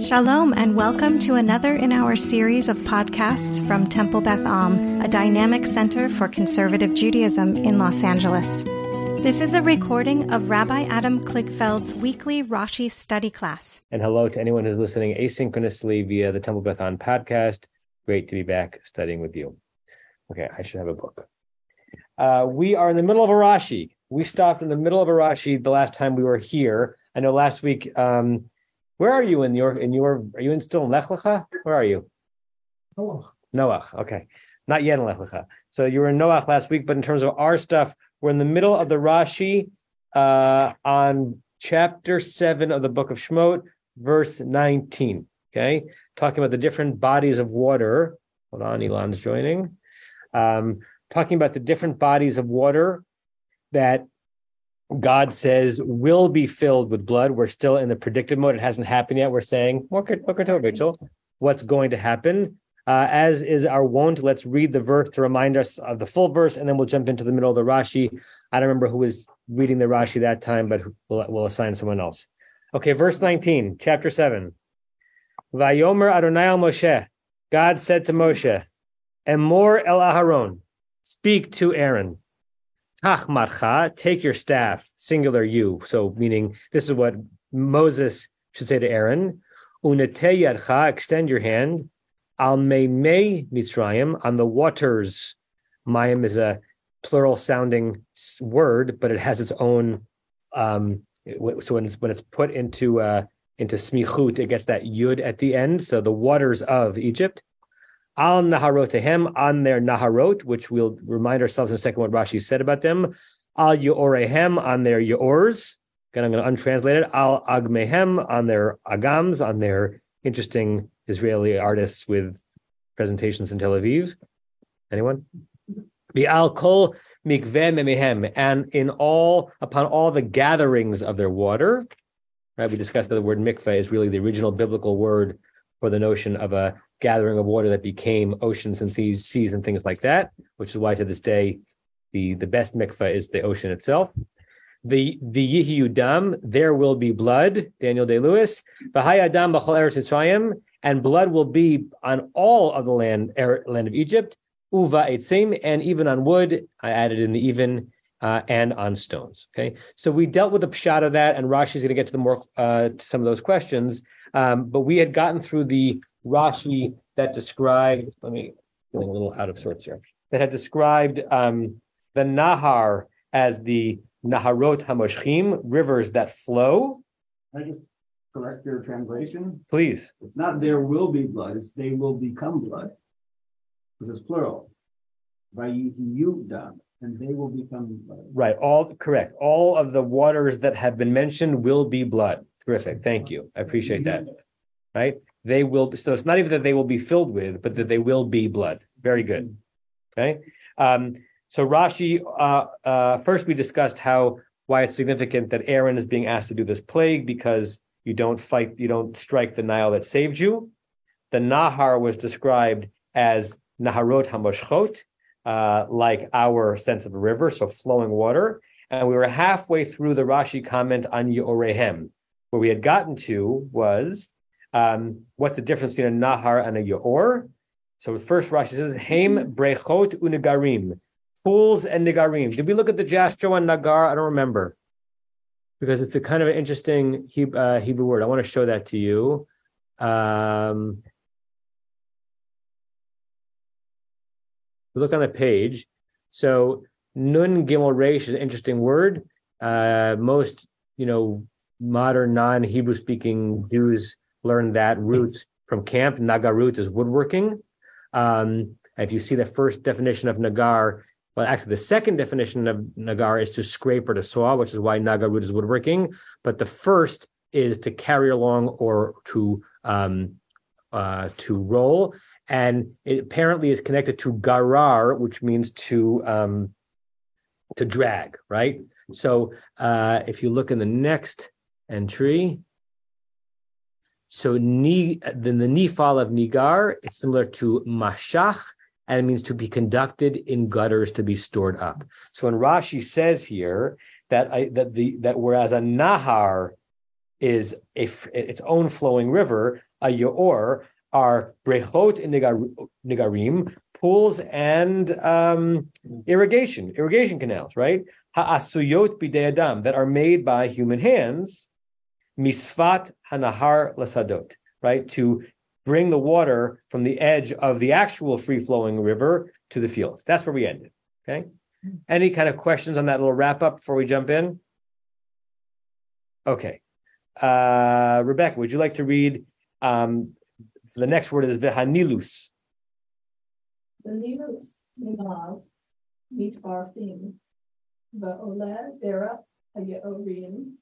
Shalom, and welcome to another in our series of podcasts from Temple Beth Am, a dynamic center for conservative Judaism in Los Angeles. This is a recording of Rabbi Adam Kligfeld's weekly Rashi study class. And hello to anyone who's listening asynchronously via the Temple Beth Am podcast. Great to be back studying with you. Okay, I should have a book. Uh, we are in the middle of a Rashi. We stopped in the middle of a Rashi the last time we were here. I know last week um, where are you in your in your are you in still in Lech Lecha? Where are you? Noach. Noach. Okay. Not yet in Lech Lecha. So you were in Noach last week, but in terms of our stuff, we're in the middle of the Rashi uh, on chapter seven of the book of Shemot, verse 19. Okay. Talking about the different bodies of water. Hold on, Elon's joining. Um, talking about the different bodies of water that God says will be filled with blood. We're still in the predictive mode. It hasn't happened yet. We're saying, Rachel, what's going to happen? Uh, as is our wont, let's read the verse to remind us of the full verse, and then we'll jump into the middle of the Rashi. I don't remember who was reading the Rashi that time, but we'll, we'll assign someone else. Okay, verse 19, chapter 7. Vayomer Adonai al Moshe. God said to Moshe, Emor el Aharon, speak to Aaron Take your staff, singular you. So, meaning this is what Moses should say to Aaron. Uneteyadcha, extend your hand. Al me me mitzrayim, on the waters. Mayim is a plural sounding word, but it has its own. Um, so when it's when it's put into uh, into smichut, it gets that yud at the end. So the waters of Egypt al naharotehem on their naharot, which we'll remind ourselves in a second what Rashi said about them. Al yorehem on their yoors. Again, I'm going to untranslate it. Al agmehem on their agams, on their interesting Israeli artists with presentations in Tel Aviv. Anyone? The al kol mikveh and in all upon all the gatherings of their water. Right, we discussed that the word mikveh is really the original biblical word for the notion of a gathering of water that became oceans and seas and things like that, which is why to this day the, the best mikveh is the ocean itself. The the yihiyu dam, there will be blood, Daniel Day Lewis. Adam eretz and blood will be on all of the land er, land of Egypt. Uva etzim, and even on wood. I added in the even uh, and on stones. Okay, so we dealt with the pshat of that, and Rashi is going to get to the more uh, to some of those questions. Um, but we had gotten through the Rashi that described, let me feeling a little out of sorts here, that had described um, the Nahar as the Naharot Hamoshchim, rivers that flow. I just correct your translation? Please. It's not there will be blood, it's they will become blood. Because it's plural. And they will become blood. Right, all correct. All of the waters that have been mentioned will be blood. Terrific. Thank you. I appreciate that. Right? They will so it's not even that they will be filled with but that they will be blood. Very good. Okay? Um, so rashi uh, uh, first we discussed how why it's significant that aaron is being asked to do this plague because you don't fight you don't strike the nile that saved you. The nahar was described as naharot hamoshchot uh, like our sense of a river so flowing water. And we were halfway through the rashi comment on yorehem. Where we had gotten to was um, what's the difference between a nahar and a yaor? So first Rashi says, Haim brechot unigarim, pools and nigarim. Did we look at the Jastrow and nagar? I don't remember. Because it's a kind of an interesting Hebrew, uh, Hebrew word. I want to show that to you. Um, look on the page. So nun gimel resh is an interesting word. Uh, most, you know, modern non-Hebrew speaking Jews learned that root from camp. Nagar root is woodworking. Um, if you see the first definition of nagar, well, actually, the second definition of nagar is to scrape or to saw, which is why Nagar root is woodworking. But the first is to carry along or to um, uh, to roll, and it apparently is connected to garar, which means to um, to drag. Right. So uh, if you look in the next entry, so ni, then the nifal of nigar, it's similar to mashach, and it means to be conducted in gutters to be stored up. So when Rashi says here that I, that the that whereas a nahar is a its own flowing river. A Yaor are brechot in nigar, nigarim, pools and um, irrigation, irrigation canals, right? Ha'asuyot bidei adam that are made by human hands. Misfat hanahar lasadot, right? To bring the water from the edge of the actual free flowing river to the fields. That's where we ended. Okay. Any kind of questions on that little wrap up before we jump in? Okay. Uh, Rebecca, would you like to read? Um, so the next word is vihanilus. The nilus minav mitbarfim va'oleh derech hayeorim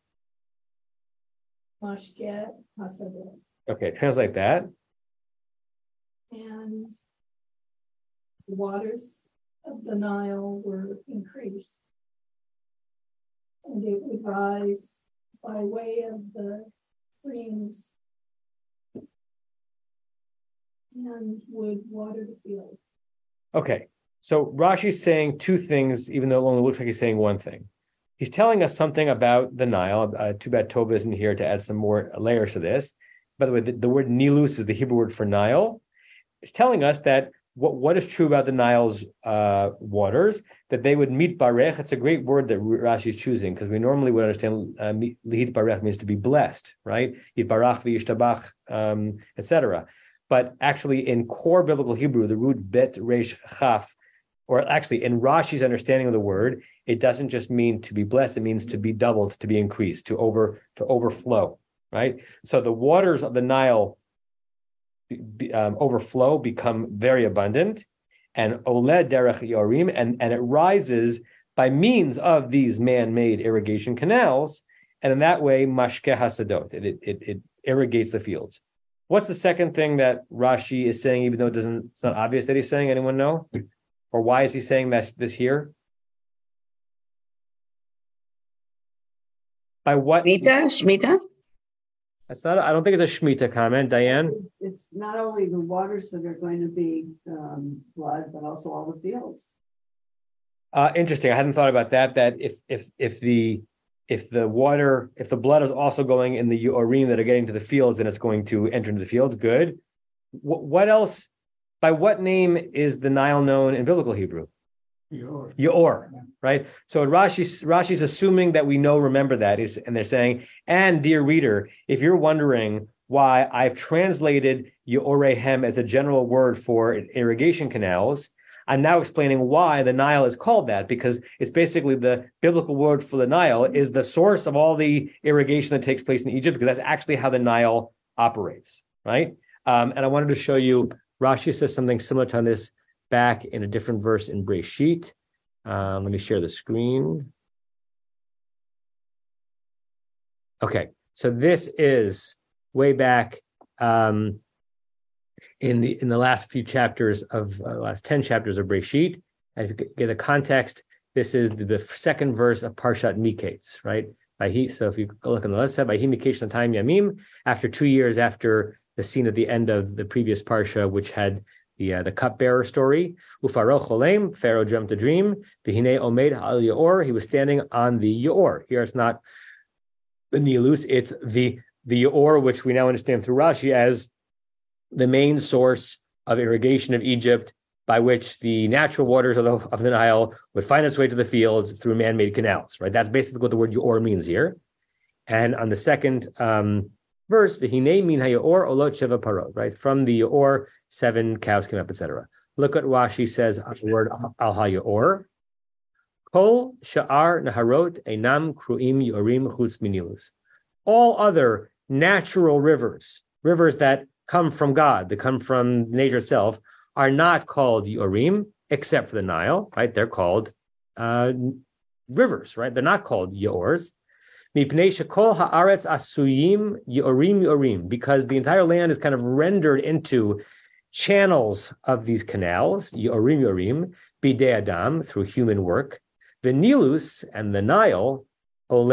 Okay, translate that. And the waters of the Nile were increased. And it would rise by way of the streams and would water the fields. Okay, so Rashi's saying two things, even though it only looks like he's saying one thing. He's telling us something about the Nile. Uh, too bad Tova isn't here to add some more layers to this. By the way, the, the word Nilus is the Hebrew word for Nile. It's telling us that what, what is true about the Nile's uh, waters, that they would meet barech. It's a great word that Rashi is choosing because we normally would understand uh, lihit barech means to be blessed, right? Yitbarach v'yishtabach, um, etc. But actually, in core biblical Hebrew, the root bet resh chaf, or actually in Rashi's understanding of the word, it doesn't just mean to be blessed; it means to be doubled, to be increased, to over to overflow, right? So the waters of the Nile um, overflow, become very abundant, and oled derech yorim, and and it rises by means of these man-made irrigation canals, and in that way, mashke hasadot, it, it it irrigates the fields. What's the second thing that Rashi is saying, even though it doesn't, it's not obvious that he's saying? Anyone know, or why is he saying this this here? By what? Shmita, Shmita. That's not. I don't think it's a Shemitah comment, Diane. It's not only the waters that are going to be um, blood, but also all the fields. Uh, interesting. I hadn't thought about that. That if if if the if the water, if the blood is also going in the yorim that are getting to the fields, then it's going to enter into the fields. Good. What, what else? By what name is the Nile known in biblical Hebrew? Yor, right? So Rashi, Rashi's assuming that we know, remember that is, and they're saying, and dear reader, if you're wondering why I've translated Yorehem as a general word for irrigation canals, I'm now explaining why the Nile is called that because it's basically the biblical word for the Nile is the source of all the irrigation that takes place in Egypt because that's actually how the Nile operates, right? Um, and I wanted to show you Rashi says something similar to this back in a different verse in Breshit. Uh, let me share the screen. Okay, so this is way back um, in the in the last few chapters of uh, last ten chapters of Breshit. And to get the context, this is the, the second verse of Parshat Miketz, right? By he, so if you look on the left side, by he Miketz time Yamim, after two years after the scene at the end of the previous parsha, which had the uh, the cupbearer story. Ufaro cholem, Pharaoh dreamt a dream. Vihine omed al yaor, he was standing on the yaor. Here it's not the Nilus, it's the the yaor, which we now understand through Rashi as the main source of irrigation of Egypt, by which the natural waters of the, of the Nile would find its way to the fields through man-made canals. Right, that's basically what the word yaor means here. And on the second um, verse, v'hinei min hayor olot sheva parot, right? From the or seven cows came up, etc. Look at Rashi says on the word al hayor. Kol sha'ar naharot enam kruim yorim chutz minilus. All other natural rivers, rivers that come from God, that come from nature itself, are not called yorim, except for the Nile, right? They're called uh, rivers, right? They're not called yours. Because the entire land is kind of rendered into channels of these canals, yorim yorim, bidei adam, through human work. The Nilus and the Nile, ole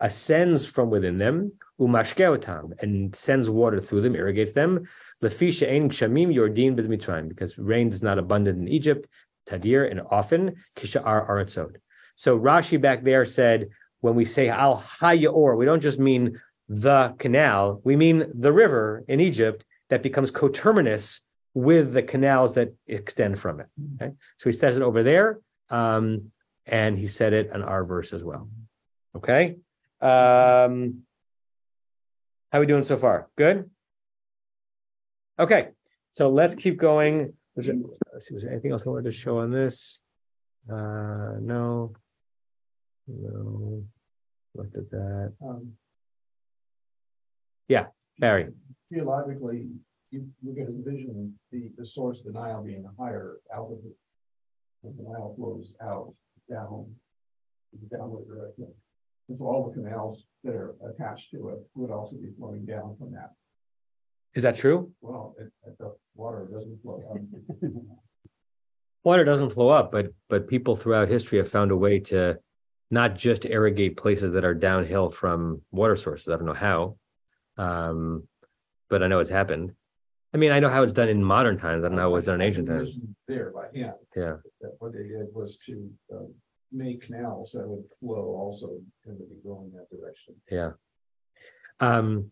ascends from within them, umashkeotam, and sends water through them, irrigates them. Lefisha ein kshamim yordim b'mitzrayim, because rain is not abundant in Egypt, tadir, and often, kisha'ar aratzot. So Rashi back there said, when we say al hayor, we don't just mean the canal, we mean the river in Egypt that becomes coterminous with the canals that extend from it. Okay, so he says it over there, um, and he said it in our verse as well. Okay, um, how are we doing so far? Good. Okay, so let's keep going. There, let's see, was there anything else I wanted to show on this? Uh, no. No. Looked at that. Um, Barry. Geologically, you, you're gonna envision the, the source of the Nile being higher out of it. The Nile flows out, down, in the downward direction. And so all the canals that are attached to it would also be flowing down from that. Is that true? Well, it, it- the water doesn't flow out. Water doesn't flow up, but but people throughout history have found a way to not just irrigate places that are downhill from water sources. I don't know how, um, but I know it's happened. I mean, I know how it's done in modern times. I don't know how it was done in ancient times. There by hand, Yeah, that what they did was to um, make canals that would flow also and the be going that direction. yeah. Um,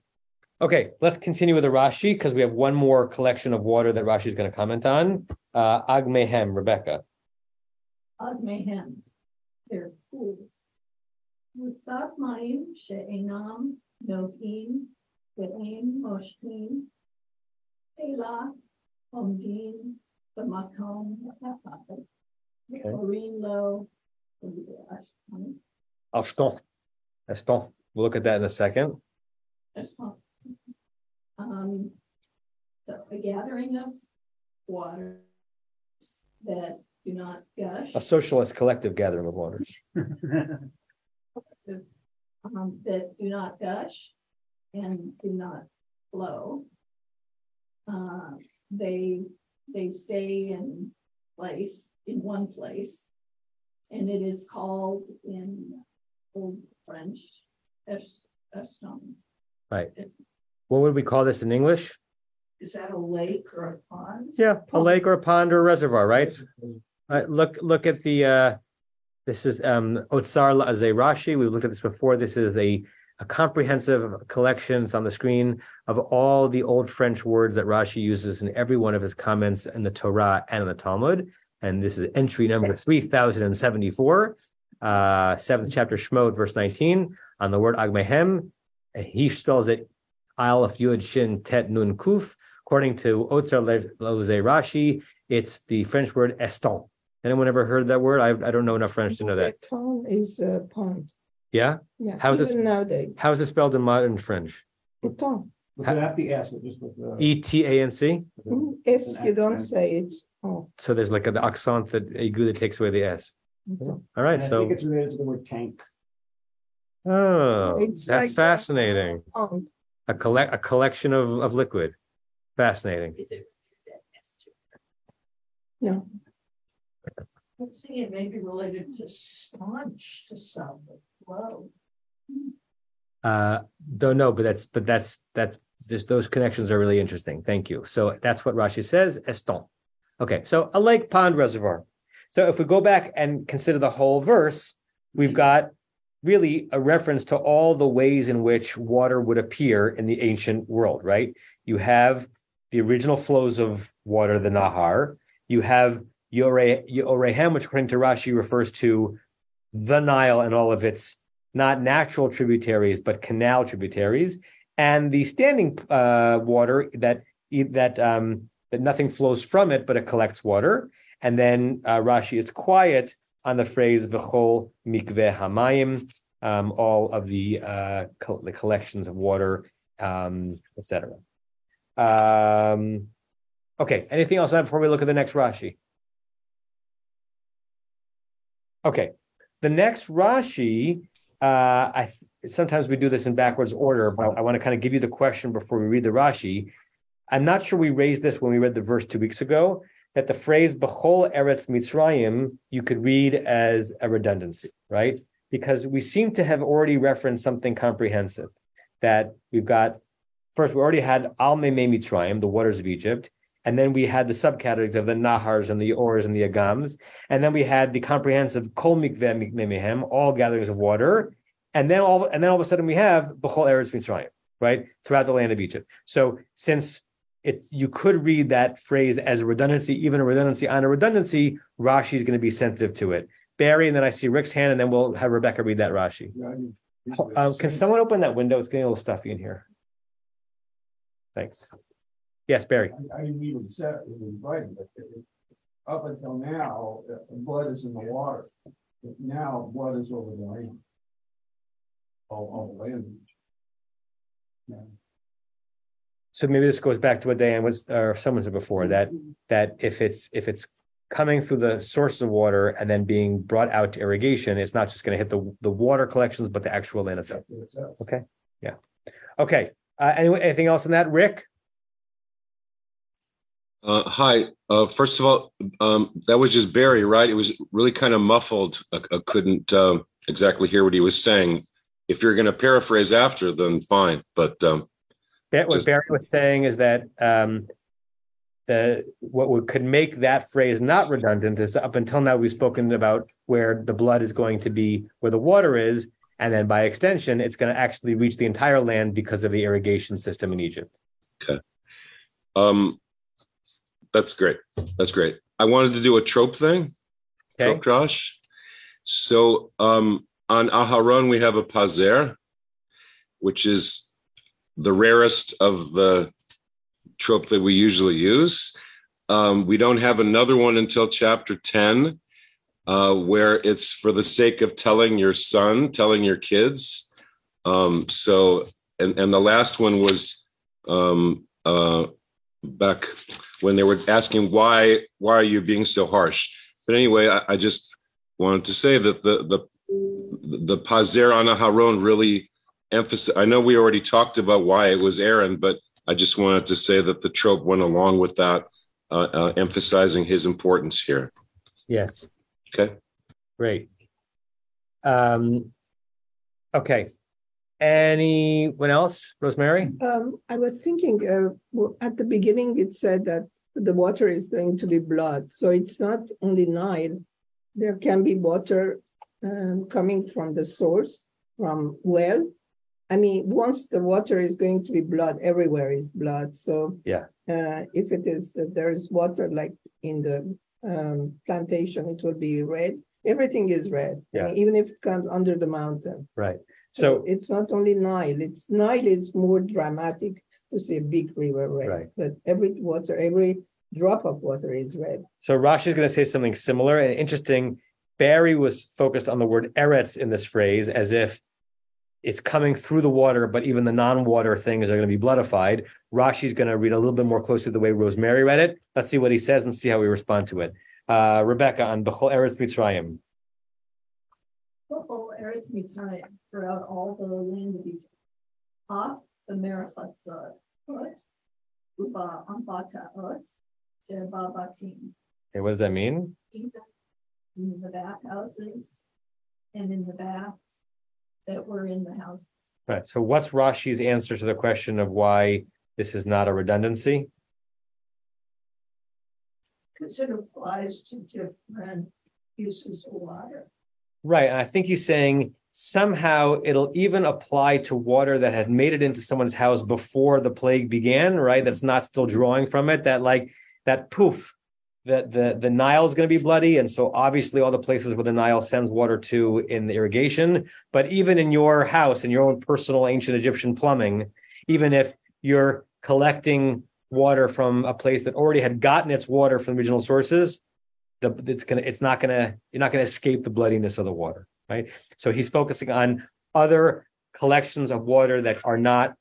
okay, let's continue with the Rashi because we have one more collection of water that Rashi is going to comment on. Uh, Agmehem, Rebecca. Agmehem, their pool קבוצת מים שאינם נוגעים ואין מושכים, אלא עומדים במקום אחד, וקוראים לו, what is it, אשתון? Ashton. Ashton. We'll look at that in a second. Ashton. Um, so a gathering of waters that do not gush. A socialist collective gathering of waters. um, that do not gush and do not flow. Uh, they, they stay in place, in one place. And it is called in Old French, Esh, Eshton. Right. What would we call this in English? Is that a lake or a pond? Yeah, a lake or a pond or a reservoir, right? Right, look, look at the, uh, this is, um, Otsar La'azeh Rashi. We've looked at this before. This is a, a comprehensive collection. It's on the screen of all the old French words that Rashi uses in every one of his comments in the Torah and in the Talmud. And this is entry number three thousand and seventy-four, uh, seventh chapter Shemot, verse nineteen, on the word Agmehem. He spells it Aleph Yud Shin Tet Nun Kuf. According to Otsar La'azeh Rashi, it's the French word eston. Anyone ever heard that word? I, I don't know enough French to know that. Tone is a pond, Yeah? yeah. How is this- even Nowadays, How is it spelled in modern French? Eton. Without the S, it just with the. E T A N C? Mm, S, you don't say it's, oh. So there's like the accent that a that takes away the S. Eton. All right, And I so, think it's related to the word tank. oh, It's that's like fascinating. Pond, A collect, a collection of, of liquid. Fascinating. no, I'm saying it may be related to staunch to some, flow. Uh, don't know, but that's, but that's, that's, those connections are really interesting. Thank you. So that's what Rashi says, eston. Okay, so a lake pond reservoir. So if we go back and consider the whole verse, we've got really a reference to all the ways in which water would appear in the ancient world, right? You have the original flows of water, the Nahar. You have Yore, Yorehem, which according to Rashi refers to the Nile and all of its not natural tributaries, but canal tributaries, and the standing uh, water that that um, that nothing flows from it, but it collects water. And then uh, Rashi is quiet on the phrase "v'chol mikveh hamayim," um, all of the uh, col- the collections of water, um, etc. Um, okay. Anything else before we look at the next Rashi? Okay, the next Rashi. Uh, I sometimes we do this in backwards order, but I want to kind of give you the question before we read the Rashi. I'm not sure we raised this when we read the verse two weeks ago. That the phrase "Bechol Eretz Mitzrayim" you could read as a redundancy, right? Because we seem to have already referenced something comprehensive. That we've got first, we already had Al Mei Mitzrayim, the waters of Egypt, and then we had the subcategories of the Nahars and the Ors and the Agams, and then we had the comprehensive Kol Mikveh Memehem, all gatherings of water, And then all and then all of a sudden we have Bechol Eretz Mitzrayim, right? Throughout the land of Egypt. So since it's you could read that phrase as a redundancy, even a redundancy on a redundancy, Rashi is going to be sensitive to it. Barry, and then I see Rick's hand, and then we'll have Rebecca read that Rashi. Yeah, I mean, Um, can someone open that window? It's getting a little stuffy in here. Thanks. Yes, Barry. I, I didn't even set it in writing, but it- it- up until now, uh, blood is in the water. But now blood is over the land. All, all the land. Yeah. So maybe this goes back to what Diane was, or someone said before, that, that if it's, if it's coming through the source of water and then being brought out to irrigation, it's not just gonna hit the, the water collections, but the actual land itself. That's what it says. Okay, yeah. Okay, uh, anyway, anything else on that, Rick? Uh, hi, uh, first of all, um, that was just Barry, right? It was really kind of muffled. I, I couldn't, um, exactly hear what he was saying. If you're going to paraphrase after, then fine, but, um, What Just- Barry was saying is that, um, the, what would, could make that phrase not redundant is up until now, we've spoken about where the blood is going to be, where the water is. And then by extension, it's going to actually reach the entire land because of the irrigation system in Egypt. Okay. Um, that's great. That's great. I wanted to do a trope thing. Okay, Trope Josh. So, um, on Aharon, we have a pazer, which is the rarest of the trope that we usually use. Um, we don't have another one until chapter 10, uh, where it's for the sake of telling your son, telling your kids. Um, so, and, and the last one was um, uh, back when they were asking why why are you being so harsh but anyway i, I just wanted to say that the the the pazer on Aharon really emphasize i know we already talked about why it was aaron but i just wanted to say that the trope went along with that uh, uh, emphasizing his importance here yes, okay great. Um, okay. Anyone else? Rosemary? Um, I was thinking, uh, at the beginning, it said that the water is going to be blood, so it's not only Nile. There can be water um, coming from the source, from well. I mean, once the water is going to be blood, everywhere is blood, so. Yeah. Uh, if it is, if there is water like in the um plantation, it will be red, everything is red. I Yeah. mean, Even if it comes under the mountain. Right. So, It's not only Nile, it's Nile is more dramatic to see a big river Right. red, but every water, every drop of water is red. so Rashi is going to say something similar and interesting. Barry was focused on the word eretz in this phrase as if it's coming through the water, but even the non-water things are going to be bloodified. Rashi's going to read a little bit more closely the way Rosemary read it. Let's see what he says and see how we respond to it. Uh, Rebecca on Bechol Eretz Mitzrayim. Bechol Eretz Mitzrayim throughout all the land of Egypt. Off the Merachatzot, put, Uba Ambataot, Sheba Batim, Okay, what does that mean? in the bathhouses and in the baths that were in the house. Right. So what's Rashi's answer to the question of why this is not a redundancy? Because it applies to different uses of water. Right. And I think he's saying somehow it'll even apply to water that had made it into someone's house before the plague began, right? That's not still drawing from it, that like that poof, that the, the Nile is going to be bloody. And so obviously all the places where the Nile sends water to in the irrigation, but even in your house, in your own personal ancient Egyptian plumbing, even if you're collecting water from a place that already had gotten its water from original sources, the it's gonna it's not gonna you're not gonna escape the bloodiness of the water, right? So he's focusing on other collections of water that are not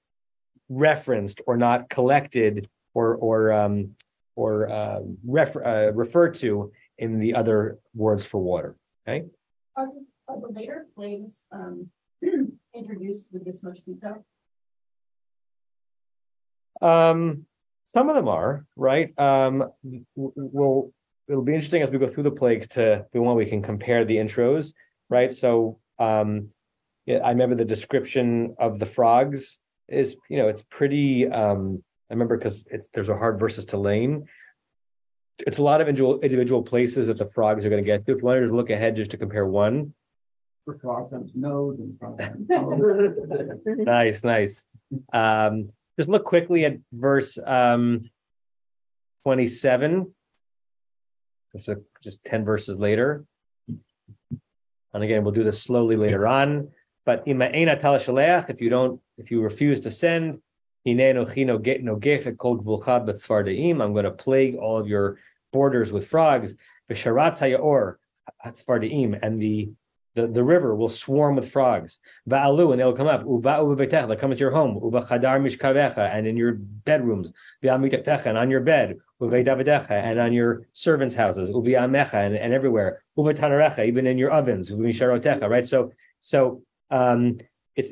referenced or not collected or or um or uh, refer, uh, referred to in the other words for water. Are the, are the later plagues, um, introduced with this much detail? Um, some of them are right. Um, we'll it'll be interesting as we go through the plagues to the one we can compare the intros, right? So, um, yeah, I remember the description of the frogs is you know it's pretty. Um, I remember because there's a hard versus to lane. It's a lot of individual individual places that the frogs are going to get to. If you wanted to look ahead just to compare one, For frogs on nose and frogs on Nice, nice. Um, just look quickly at verse um twenty-seven. Just, a- just ten verses later. And again, we'll do this slowly later on. But if you don't, if you refuse to send, I'm going to plague all of your borders with frogs. And the the, the river will swarm with frogs. Va'alu, and they'll come up. B'beitecha, they'll come into your home. Uva'chadar mishkavecha, and in your bedrooms. V'amitecha, and on your bed. Uva'davidecha, and on your servants' houses. Uvi'amecha, and, and everywhere. Uva'tanarecha, even in your ovens. Uva'misharotecha, right? So, so, um, it's,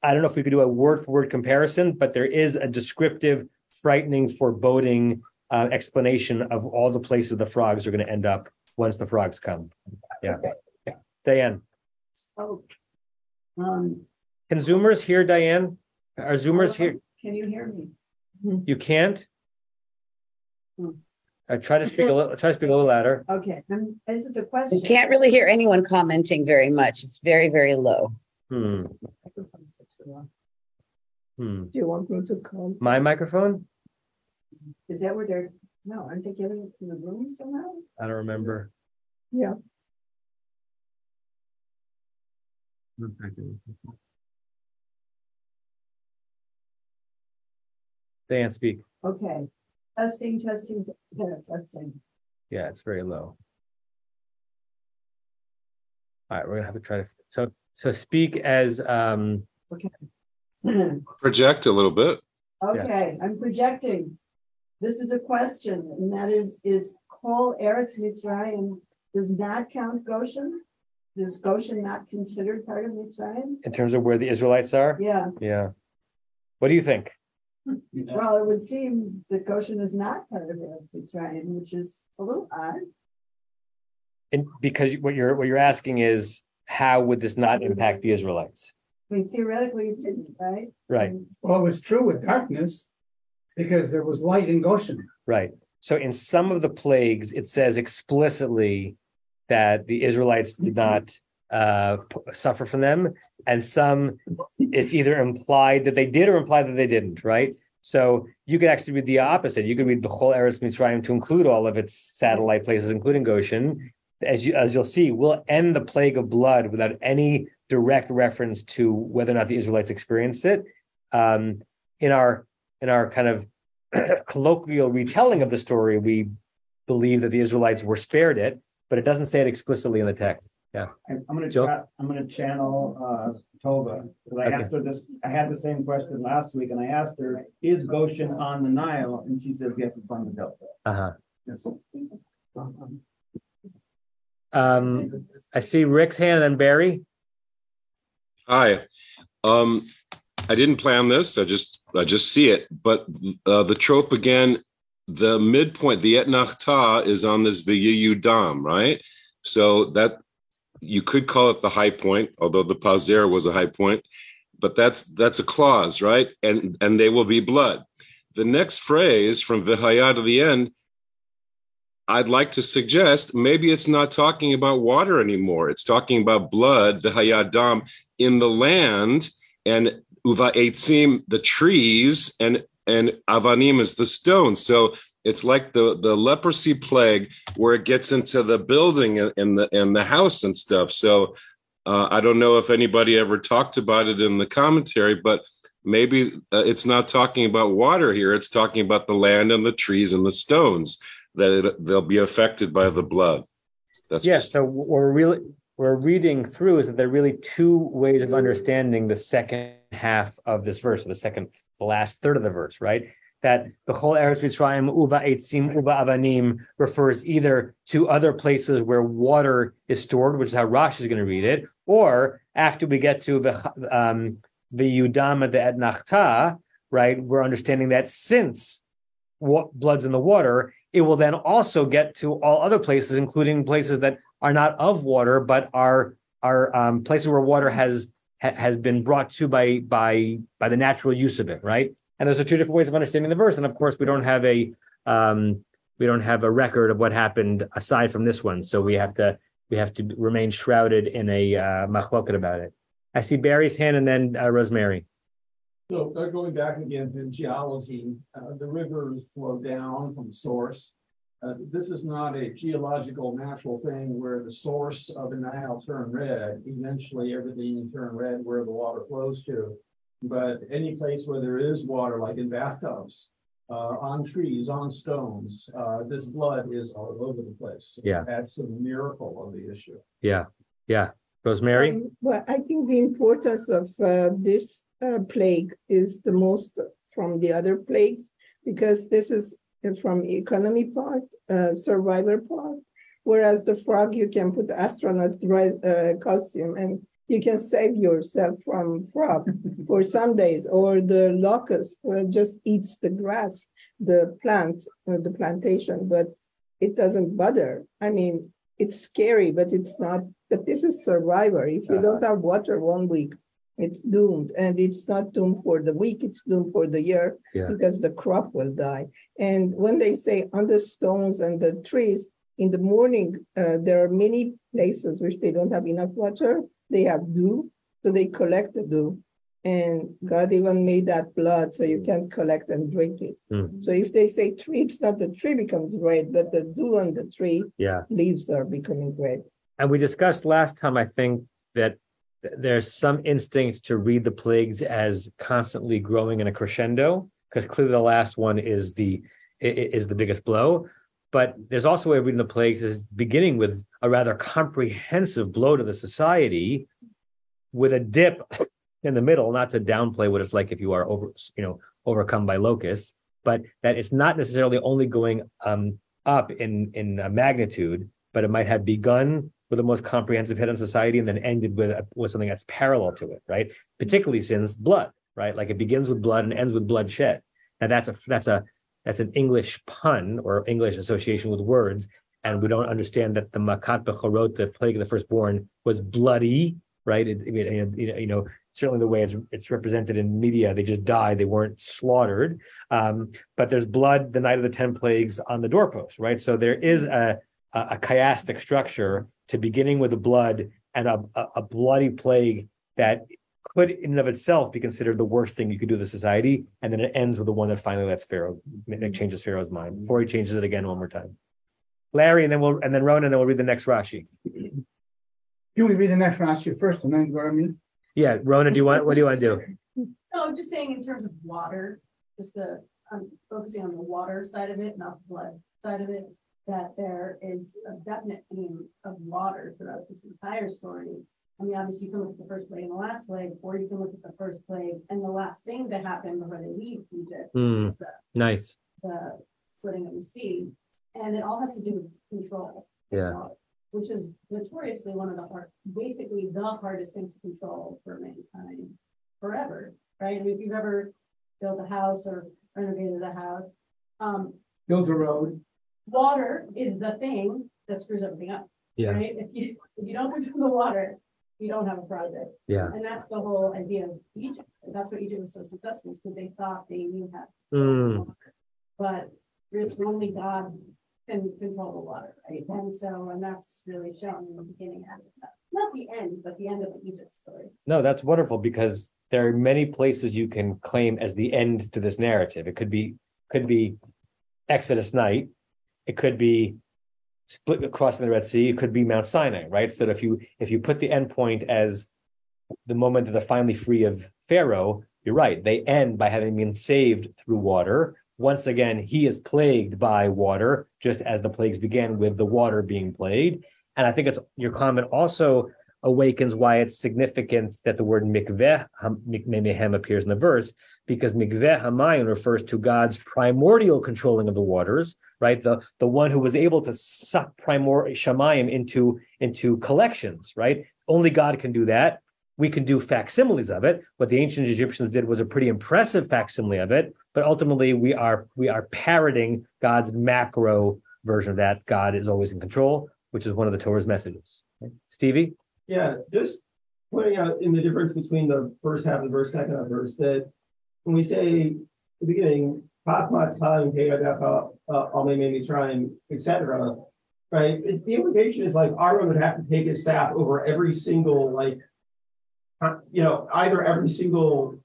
I don't know if we could do a word for word comparison, but there is a descriptive, frightening, foreboding, uh, explanation of all the places the frogs are going to end up once the frogs come. Yeah. Diane. Oh. Um, Can Zoomers hear Diane? Are Zoomers here? can you hear me? You can't? Hmm. I try to speak a little, try to speak a little louder. Okay, um, this is a question. You can't really hear anyone commenting very much. It's very, very low. Hmm, hmm. Do you want me to come? My microphone? Is that where they're, no, aren't they getting it from the room somehow? I don't remember. Yeah. Diane, speak. Okay, testing, testing, yeah, testing. Yeah, it's very low. All right, we're gonna have to try to, so, so speak as, um, okay. Project a little bit. Okay, I'm projecting. This is a question, and that is, is Kol Eretz Mitzrayim does not count Goshen? Is Goshen not considered part of Mitzrayim? in terms of where the Israelites are? Yeah, Yeah. What do you think? well, it would seem that Goshen is not part of Eretz Mitzrayim, which is a little odd. And because what you're, what you're asking is, how would this not impact the Israelites? I mean, theoretically, it didn't, right? Right. Well, it was true with darkness because there was light in Goshen. Right. So in some of the plagues, it says explicitly that the Israelites did not uh, suffer from them, and some it's either implied that they did or implied that they didn't. Right. So you could actually read the opposite. You could read the whole Eretz Mitzrayim to include all of its satellite places, including Goshen. As you as you'll see, we'll end the plague of blood without any direct reference to whether or not the Israelites experienced it. Um, in our in our kind of colloquial retelling of the story, we believe that the Israelites were spared it, but it doesn't say it explicitly in the text. Yeah. I'm I'm gonna, Joe? cha- I'm gonna channel, uh, Tova, because I Okay. asked her this, I had the same question last week, and I asked her, is Goshen on the Nile? And she said, yes, it's on the Delta. Uh-huh. Yes. Um, I see Rick's hand and Barry. Hi. Um, I didn't plan this. I just I just see it. But uh, the trope again, the midpoint, the etnachta is on this Viyu dam, right? So that you could call it the high point, although the pazer was a high point. But that's that's a clause, right? And and they will be blood. The next phrase from Vihaya to the end, I'd like to suggest maybe it's not talking about water anymore. It's talking about blood, Vihaya dam, in the land and uva eitzim the trees and and avanim is the stone. So it's like the the leprosy plague where it gets into the building and the and the house and stuff. So uh, i don't know if anybody ever talked about it in the commentary but maybe uh, it's not talking about water here. It's talking about the land and the trees and the stones that it, they'll be affected by the blood. That's Yes, just so we're really we're reading through is that there are really two ways of understanding the second half of this verse, the second, the last third of the verse, right? That the whole Eretz Mitzrayim uba eitzim uba avanim refers either to other places where water is stored, which is how Rashi is going to read it, or after we get to the um, the Yudama the Etnachta, right? We're understanding that since what blood's in the water, it will then also get to all other places, including places that are not of water, but are are um, places where water has ha- has been brought to by by by the natural use of it, right? And those are two different ways of understanding the verse. And of course, we don't have a um, we don't have a record of what happened aside from this one, so we have to we have to remain shrouded in a uh, machloket about it. I see Barry's hand and then uh, Rosemary. So uh, going back again to geology, uh, the rivers flow down from source. Uh, this is not a geological natural thing where the source of the Nile turn red. Eventually, everything turn red where the water flows to. But any place where there is water, like in bathtubs, uh, on trees, on stones, uh, this blood is all over the place. Yeah. That's the miracle of the issue. Yeah, yeah. Rosemary? Um, Well, I think the importance of uh, this uh, plague is the most from the other plagues because this is from economy part, uh, survivor part. Whereas the frog, you can put astronaut uh, costume and you can save yourself from frog for some days. Or the locust uh, just eats the grass, the plant, uh, the plantation, but it doesn't bother. I mean, it's scary, but it's not. But this is survivor. If you don't have water one week, it's doomed, and it's not doomed for the week. It's doomed for the year Yeah. because the crop will die. And when they say on the stones and the trees in the morning, uh, there are many places which they don't have enough water. They have dew, so they collect the dew. And God even made that blood so you can collect and drink it. Mm. So if they say tree, it's not the tree becomes red, but the dew on the tree Yeah. leaves are becoming red. And we discussed last time, I think, that th- there's some instinct to read the plagues as constantly growing in a crescendo, because clearly the last one is the is the biggest blow. But there's also a way of reading the plagues as beginning with a rather comprehensive blow to the society, with a dip in the middle, not to downplay what it's like if you are over, you know, overcome by locusts, but that it's not necessarily only going um, up in in uh, magnitude, but it might have begun with the most comprehensive hit on society and then ended with with something that's parallel to it, right? Particularly since blood, right? Like it begins with blood and ends with bloodshed. Now that's a that's a that's an English pun or English association with words, and we don't understand that the Makat Bechorot, the plague of the firstborn, was bloody, right? It, I mean, you know, you know, certainly the way it's it's represented in media, they just died, they weren't slaughtered. Um, but there's blood the night of the ten plagues on the doorpost, right? So there is a a, a chiastic structure to beginning with the blood and a, a, a bloody plague that could in and of itself be considered the worst thing you could do to society. And then it ends with the one that finally lets Pharaoh that mm-hmm. changes Pharaoh's mind before he changes it again one more time. Larry, and then we'll and then Ronan, and then we'll read the next Rashi. Can we read the next Rashi first and then go to me? Yeah, Ronan, do you want what do you want to do? No, I'm just saying in terms of water, just the, I'm focusing on the water side of it, not the blood side of it. That there is a definite theme of water throughout this entire story. I mean, obviously you can look at the first plague and the last plague, or you can look at the first plague and the last thing that happened before they leave Egypt. Hmm, is the nice. the splitting of the sea. And it all has to do with control. Yeah. Which is notoriously one of the hard, basically the hardest thing to control for mankind forever, right? I mean, if you've ever built a house or renovated a house, um, Build a road. Water is the thing that screws everything up, Yeah, right? If you, if you don't control the water, you don't have a project. yeah. And that's the whole idea of Egypt. That's what Egypt was so successful, is because they thought they knew how Hmm, but really only God can control the water, right? And so, and that's really shown in the beginning of it. Not the end, but the end of the Egypt story. No, that's wonderful because there are many places you can claim as the end to this narrative. It could be could be Exodus night. It could be split across the Red Sea. It could be Mount Sinai, right? So if you if you put the end point as the moment that they're finally free of Pharaoh, you're right. They end by having been saved through water. Once again, he is plagued by water, just as the plagues began with the water being plagued. And I think it's your comment also awakens why it's significant that the word mikveh ham- mehem appears in the verse, because mikveh hamayim refers to God's primordial controlling of the waters, right? The the one who was able to suck primor shamayim into into collections, right? Only God can do that. We can do facsimiles of it. What the ancient Egyptians did was a pretty impressive facsimile of it, but ultimately we are we are parroting God's macro version of that. God is always in control, which is one of the Torah's messages. Stevie? Yeah, just pointing out in the difference between the first half of the verse, second half verse, that when we say the beginning, "Pat mat time, uh, Ame Me Mitzrayim," et cetera, Right, It- the implication is like Aaron would have to take his staff over every single like. uh, You know, either every single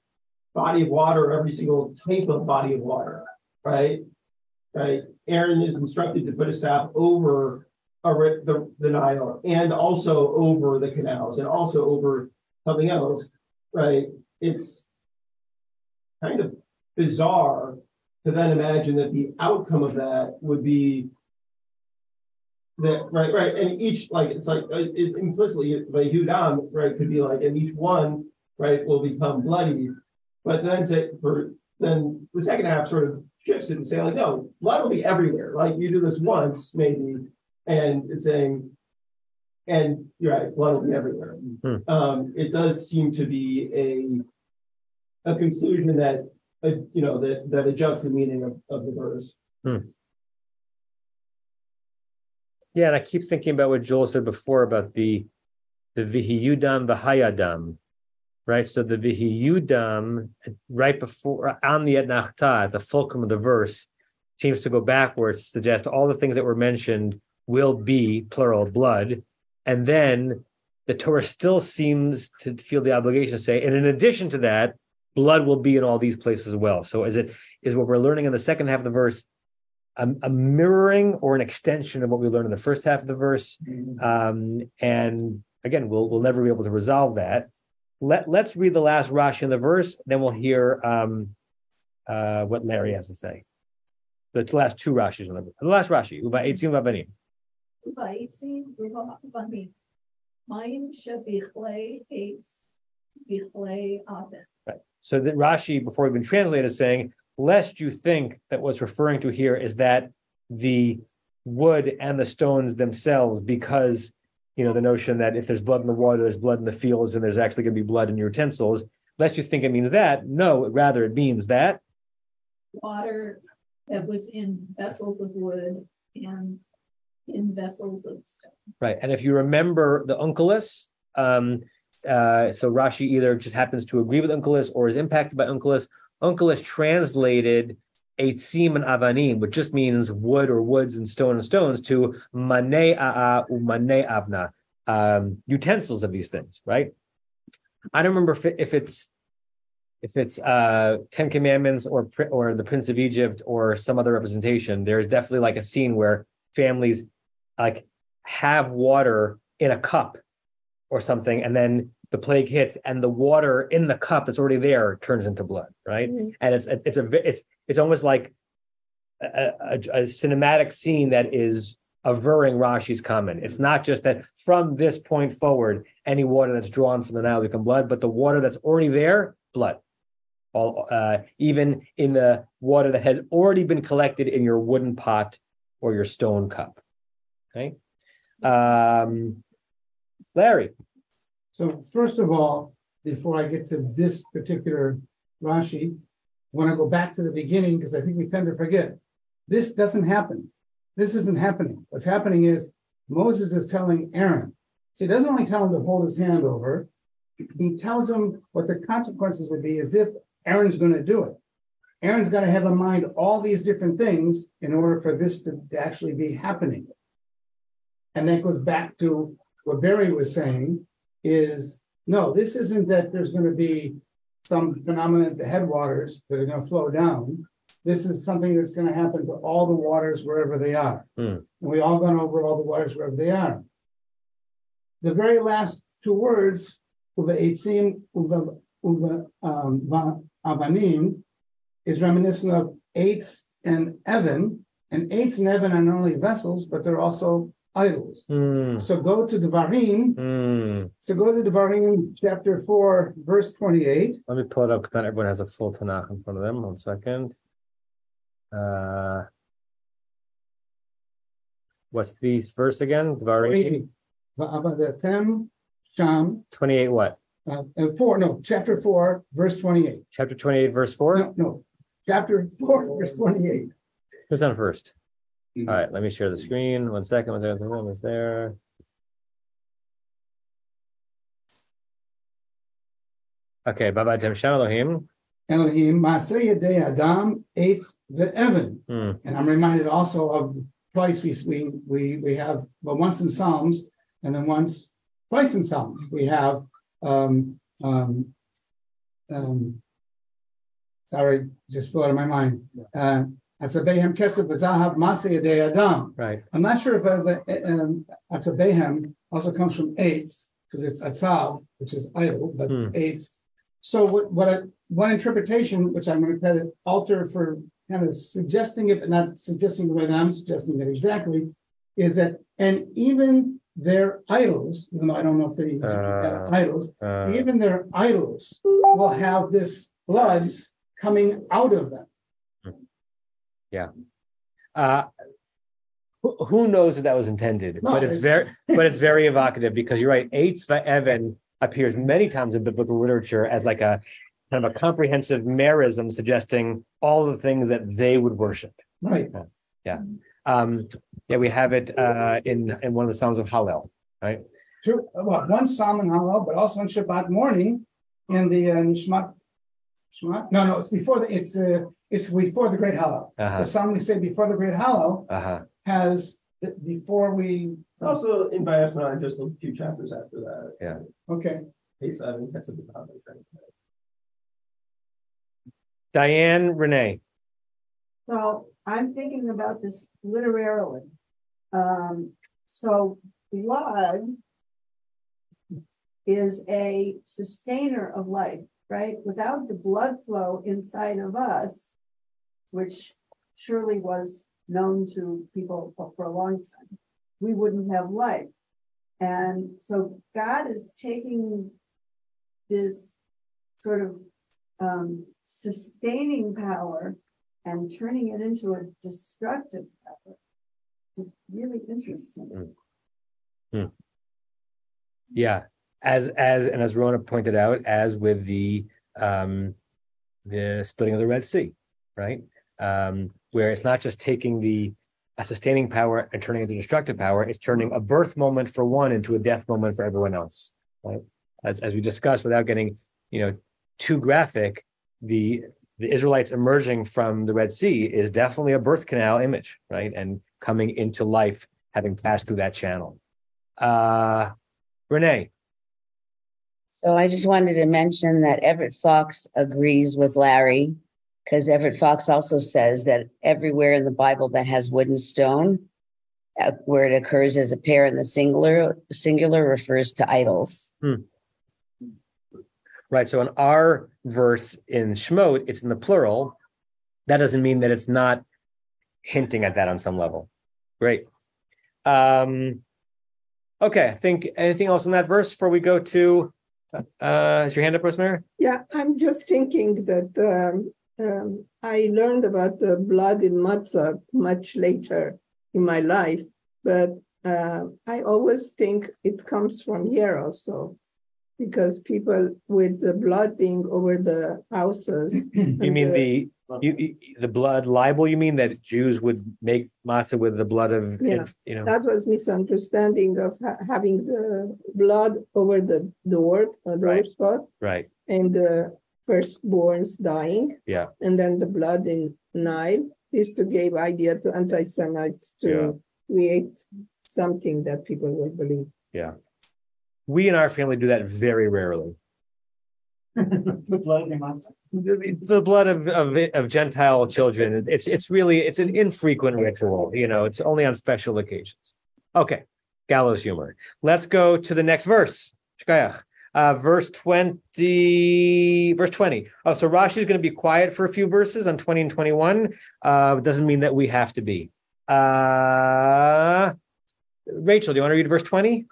body of water or every single type of body of water, right? Right, Aaron is instructed to put his staff over the, the Nile and also over the canals and also over something else, right? It's kind of bizarre to then imagine that the outcome of that would be that, right, right, and each, like, it's like, uh, it implicitly, like, Hudam, right, could be like, and each one, right, will become bloody. But then say, for, then the second half sort of shifts it and say like, no, blood will be everywhere, like, you do this once, maybe, and it's saying. And you're right, blood will be everywhere. Hmm. Um, it does seem to be a. A conclusion that, uh, you know, that, that adjusts the meaning of, of the verse. Yeah, and I keep thinking about what Joel said before about the the vihiyudam v'hayadam, right? So the vihiyudam right before on the etnachta, at the fulcrum of the verse, seems to go backwards to suggest all the things that were mentioned will be plural blood, and then the Torah still seems to feel the obligation to say, and in addition to that, blood will be in all these places as well. So is it is what we're learning in the second half of the verse a, a mirroring or an extension of what we learned in the first half of the verse. Um, and again, we'll we'll never be able to resolve that. Let let's read the last Rashi in the verse, then we'll hear um, uh, what Larry has to say. The last two Rashis in the verse. The last Rashi, Uba Eitzim Vabanim. Va'etzim v'ha'avanim. Mayim shebichlei eitz bichlei aven. So that Rashi, before even translated, is saying, lest you think that what's referring to here is that the wood and the stones themselves, because you know the notion that if there's blood in the water, there's blood in the fields, and there's actually going to be blood in your utensils. Lest you think it means that. No, rather it means that. Water that was in vessels of wood and in vessels of stone. Right. And if you remember the Onkelos, um, uh, so Rashi either just happens to agree with Onkelos or is impacted by Onkelos. Onkelos translated Eitzim and Avanim, which just means wood or woods and stone and stones, to Mane A'a Umane um, utensils of these things, right? I don't remember if, it, if it's if it's uh Ten Commandments or or the Prince of Egypt or some other representation. There's definitely like a scene where families like have water in a cup or something, and then the plague hits, and the water in the cup that's already there turns into blood, right? And it's it's a it's it's almost like a, a, a cinematic scene that is averring Rashi's comment. It's not just that from this point forward, any water that's drawn from the Nile become blood, but the water that's already there, blood. All uh, even in the water that has already been collected in your wooden pot or your stone cup. Okay. Um, Larry. So first of all, before I get to this particular Rashi, I want to go back to the beginning because I think we tend to forget. This doesn't happen. This isn't happening. What's happening is Moses is telling Aaron. So he doesn't only tell him to hold his hand over, he tells him what the consequences would be as if Aaron's going to do it. Aaron's got to have in mind all these different things in order for this to, to actually be happening. And that goes back to what Barry was saying is no, this isn't that there's going to be some phenomenon at the headwaters that are going to flow down. This is something that's going to happen to all the waters wherever they are. Hmm. And we all gone over all the waters wherever they are. The very last two words, uva etzim, uva, uva, um, va- avanim, is reminiscent of Eitz and Evan. And Eitz and Evan are not only vessels, but they're also idols. Hmm. So go to Devarim, Hmm. so go to Devarim chapter four, verse twenty-eight. Let me pull it up because not everyone has a full Tanakh in front of them. One second. Uh, what's the verse again? Sham, 28 what? uh, uh, four, no, chapter four, verse twenty-eight. Chapter 28, verse 4? No, no, chapter four, verse twenty-eight. Who's on first? All right, let me share the screen. One second. One second. One is there. Okay, Baba Tem Shem Elohim. Elohim, Maaseh Yedei Adam, Eitz ve'Evan. Hmm. And I'm reminded also of twice we, we, we, we have, well, once in Psalms and then once, twice in Psalms, we have, um, um, um, sorry, just flew out of my mind. Uh, Atzabehem kesef v'zahav maseh yedei adam. Right. I'm not sure if uh, um, Atzabehem also comes from eitz, because it's atzav, which is idol, but Hmm. So what, what I, one interpretation, which I'm kind of alter for kind of suggesting it, but not suggesting the way that I'm suggesting it exactly, is that, and even their idols, even though I don't know if they have Uh, idols, Uh, even their idols will have this blood coming out of them. Uh, who, who knows that that was intended, No, but it's very, but it's very evocative because you're right. Eitz Evan appears many times in biblical literature as like a kind of a comprehensive merism suggesting all the things that they would worship. Right. Yeah. Um, yeah, we have it uh, in in one of the Psalms of Hallel, right? True. well, one Psalm in Hallel, but also on Shabbat morning in the uh, Nishmat. Shema? No, no, it's before the, it's uh, it's before the Great Hallel. Uh-huh. The Psalm we say before the Great Hallel Uh-huh. has, the- before we, Also in Vayachnan, just a few chapters after that. Yeah. Okay, Page seven, that's a bit Diane Renee. So I'm thinking about this literarily. Um, so blood is a sustainer of life, right? Without the blood flow inside of us, which surely was known to people for a long time, we wouldn't have life. And so God is taking this sort of um, sustaining power and turning it into a destructive power. It's really interesting. Yeah, as as and as Rona pointed out, as with the um the splitting of the Red Sea, right? Um, where it's not just taking the a sustaining power and turning it into destructive power, it's turning a birth moment for one into a death moment for everyone else, right? As as we discussed, without getting you know too graphic, the the Israelites emerging from the Red Sea is definitely a birth canal image, right? And coming into life, having passed through that channel. Uh Renee. So I just wanted to mention that Everett Fox agrees with Larry because Everett Fox also says that everywhere in the Bible that has wood and stone, uh, where it occurs as a pair in the singular, singular refers to idols. Right. So in our verse in Shemot, it's in the plural. That doesn't mean that it's not hinting at that on some level. Great. Um, okay. I think anything else in that verse before we go to uh is your hand up, Rosemary? Yeah, I'm just thinking that um, um, I learned about the blood in matzah much later in my life, but uh, I always think it comes from here also, because people with the blood being over the houses. You mean the you, you the blood libel? You mean that Jews would make matzah with the blood of Yeah. you know? That was misunderstanding of ha- having the blood over the door, a door Right. spot, Right. and the firstborns dying. Yeah. And then the blood in Nile is to give idea to anti-Semites Yeah. to create something that people will believe. Yeah. We in our family do that very rarely. Put blood your the, the blood of, of of Gentile children. It's it's really it's an infrequent ritual. You know, it's only on special occasions. Okay, gallows humor. Let's go to the next verse. Shkayach. Uh, verse 20, verse 20. Oh, so Rashi is going to be quiet for a few verses on 20 and 21. Uh, doesn't mean that we have to be. Uh, Rachel, do you want to read verse 20?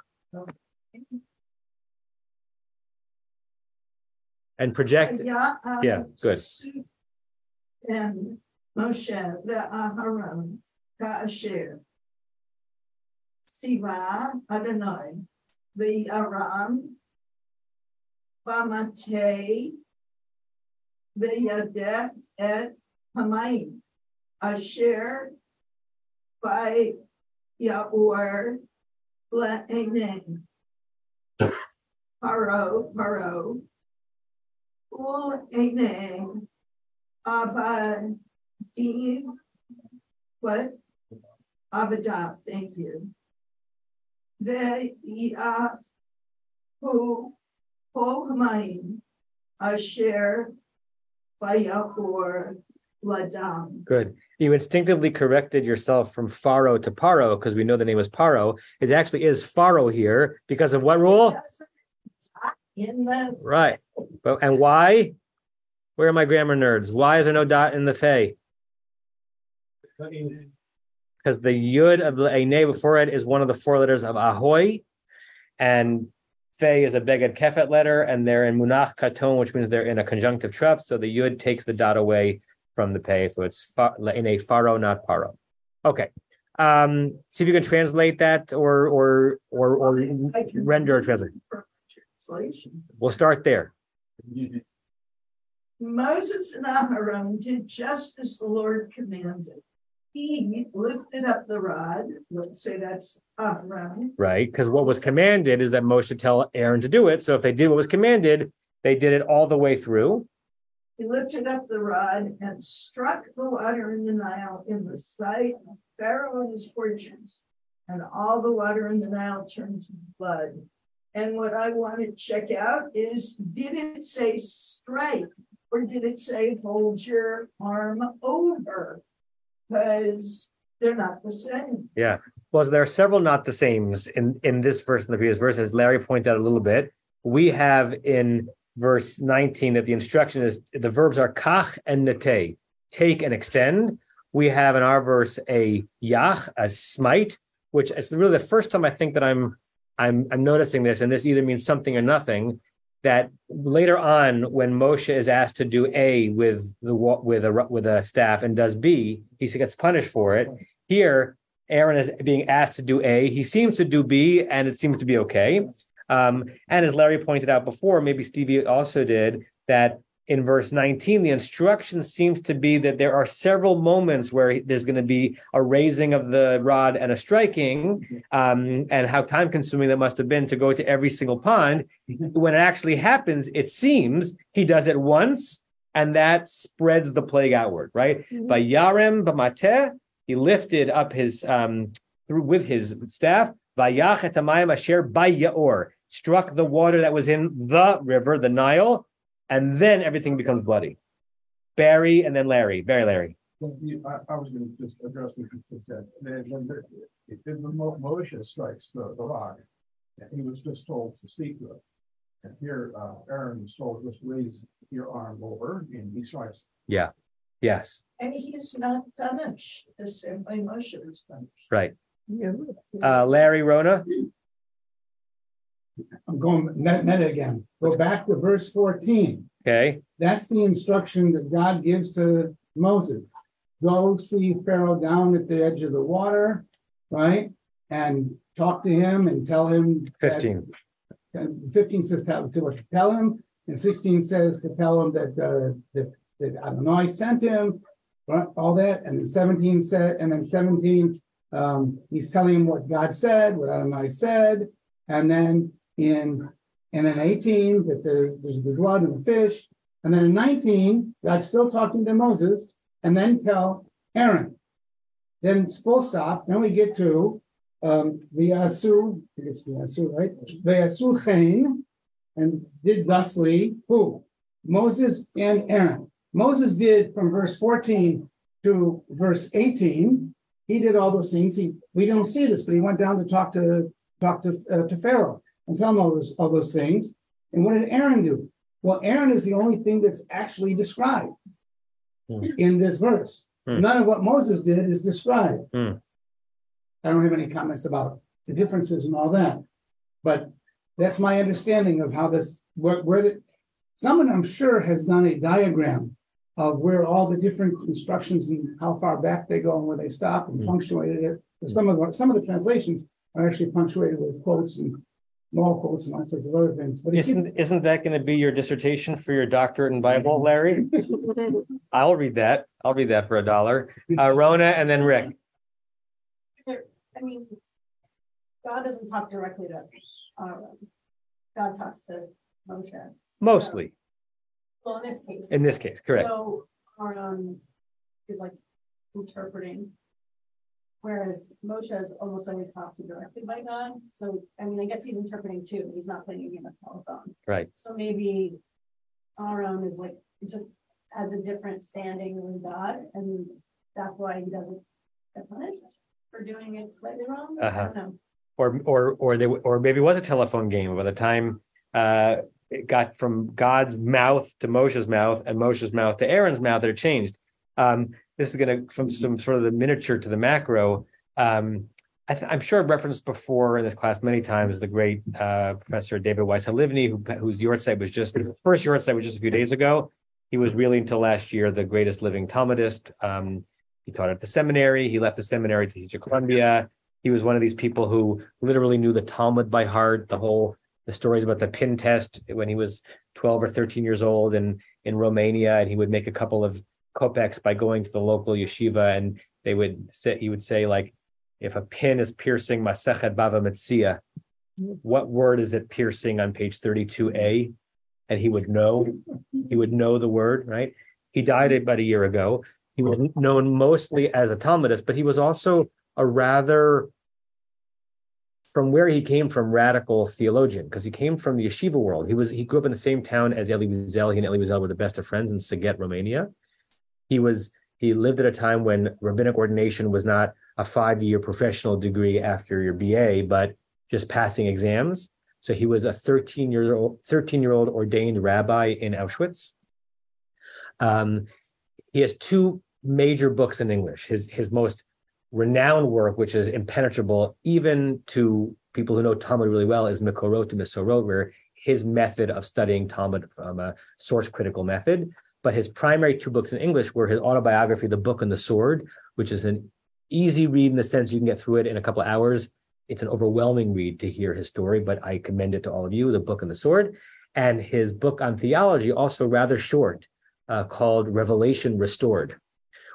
And project. Yeah. um, Yeah, good. And Moshe ve'Aharon ka'asher. Siva Adonai ve'Aram v'Matei ve'Yadeh et Hamayim asher by Yaor le'enem. Paro, Paro, Ul Enem, Abba Div, what? Avadah, thank you. Ve'yah hu kol hamayim asher vayachor ladam. Good. You instinctively corrected yourself from Faro to Paro because we know the name is Paro. It actually is Faro here because of what rule? In the, Right. But and why? Where are my grammar nerds? Why is there no dot in the Fey? Because the yud of the Eine before it is one of the four letters of Ahoy, and Fey is a Beged Kefet letter, and they're in Munach Katon, which means they're in a conjunctive trap. So the yud takes the dot away from the Pei. So it's in a Pharaoh, not Paro. Okay. Um, see if you can translate that or or or or render or translate. We'll start there. Moses and Aharon did just as the Lord commanded. He lifted up the rod, let's say that's Aharon, right? Because what was commanded is that Moshe tell Aaron to do it. So if they did what was commanded, they did it all the way through. He lifted up the rod and struck the water in the Nile in the sight of Pharaoh and his fortunes. And all the water in the Nile turned to blood. And what I want to check out is, did it say strike? Or did it say hold your arm over? Because they're not the same. Yeah. Well, there are several not the sames in, in this verse and the previous verse, as Larry pointed out a little bit. We have in verse 19 that the instruction is the verbs are kach and nete, take and extend. We have in our verse a yach, a smite, which is really the first time I think that I'm I'm I'm noticing this, and this either means something or nothing. That later on, when Moshe is asked to do A with the with a with a staff and does B, he gets punished for it. Here, Aaron is being asked to do A. He seems to do B, and it seems to be okay. Um, and as Larry pointed out before, maybe Stevie also did, that in verse 19, the instruction seems to be that there are several moments where there's going to be a raising of the rod and a striking, um, and how time consuming that must have been to go to every single pond. When it actually happens, it seems he does it once, and that spreads the plague outward, right? By Yarem, B'mateh, he lifted up his um through with his staff, Vayach asher Bayaor, struck the water that was in the river, the Nile, and then everything becomes bloody. Barry and then Larry. Barry Larry. Well, you- I, I was gonna just address what you just said. Then, when the, if the Mo- Moshe strikes the, the rock, and he was just told to speak to it. And here, uh, Aaron was told, just raise your arm over, and he strikes. Yeah. Yes. And he's not punished the same way Moshe was punished. Right. Yeah. Uh Larry Rona. I'm going meta, meta again. Go back to verse fourteen. Okay. That's the instruction that God gives to Moses. Go see Pharaoh down at the edge of the water, right? And talk to him and tell him. 15. and Fifteen says tell, to tell him, and sixteen says to tell him that, uh, that, that Adonai sent him. Right, all that, and then seventeen said, and then seventeen, um, he's telling him what God said, what Adonai said. And then in, and then eighteen, that the, there's the blood and the fish. And then in nineteen, God's still talking to Moses, and then tell Aaron. Then it's full stop, then we get to, um, V'yasu, I guess V'yasu, right? V'yasu chen, and did thusly, who? Moses and Aaron. Moses did from verse fourteen to verse eighteen. He did all those things. He, we don't see this, but he went down to talk to, talk to, uh, to Pharaoh and tell him all those, all those things. And what did Aaron do? Well, Aaron is the only thing that's actually described Hmm. in this verse. Hmm. None of what Moses did is described. Hmm. I don't have any comments about the differences and all that. But that's my understanding of how this, where, where the, someone I'm sure has done a diagram of where all the different instructions and how far back they go and where they stop and Hmm. punctuated it. But Some of, the- some of the translations are actually punctuated with quotes and more quotes and all sorts of other things. But Isn't isn't that going to be your dissertation for your doctorate in Bible, Larry? I'll read that. I'll read that for a dollar. Uh Rona and then Rick. I mean, God doesn't talk directly to Aaron. God talks to Moshe. Mostly Well, in this case. in this case, correct. So Aaron is like interpreting Whereas Moshe is almost always talked to directly by God, so, I mean, I guess he's interpreting too, he's not playing a game of telephone. Right. So maybe Aaron is like, just has a different standing with God, and that's why he doesn't get punished for doing it slightly wrong, I Uh-huh. don't know. or or or they or maybe it was a telephone game by the time uh it got from God's mouth to Moshe's mouth and Moshe's mouth to Aaron's mouth that it changed. Um, this is going to from some sort of the miniature to the macro. Um, I th- I'm sure I've referenced before in this class many times the great uh, Professor David Weiss Halivni, who whose yahrzeit was just first yahrzeit was just a few days ago. He was really until last year the greatest living Talmudist. Um, he taught at the seminary. He left the seminary to teach at Columbia. He was one of these people who literally knew the Talmud by heart, the whole the stories about the pin test when he was 12 or 13 years old in in Romania, and he would make a couple of kopecks by going to the local yeshiva, and they would say he would say like, if a pin is piercing Masechet Bava Metzia, what word is it piercing on page 32a? And he would know, he would know the word, right? He died about a year ago. He was known mostly as a Talmudist, but he was also a rather from where he came from, radical theologian, because he came from the yeshiva world. He was he grew up in the same town as Elie Wiesel. He and Elie Wiesel were the best of friends in Sighet, Romania. He was he lived at a time when rabbinic ordination was not a five-year professional degree after your BA, but just passing exams. So he was a 13 year old 13 year old ordained rabbi in Auschwitz. Um, he has two major books in English. His his most renowned work, which is impenetrable even to people who know Talmud really well, is Mikorot to Misorot, where his method of studying Talmud from a source critical method. But his primary two books in English were his autobiography, The Book and the Sword, which is an easy read in the sense you can get through it in a couple hours. It's an overwhelming read to hear his story, but I commend it to all of you, The Book and the Sword. And his book on theology, also rather short, uh, called Revelation Restored,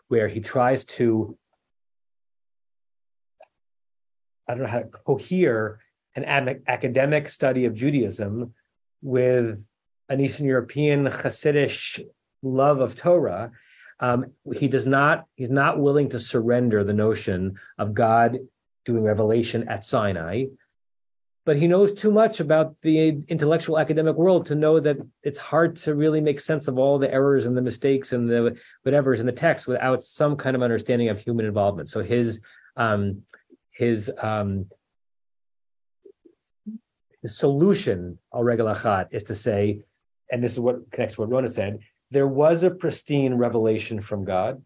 where he tries to I don't know how to cohere an ad- academic study of Judaism with an Eastern European Hasidic love of Torah. Um, he does not, he's not willing to surrender the notion of God doing revelation at Sinai, but he knows too much about the intellectual academic world to know that it's hard to really make sense of all the errors and the mistakes and the whatever's in the text without some kind of understanding of human involvement. So his um, his um his solution al achat is to say, and this is what connects to what Rona said, there was a pristine revelation from God,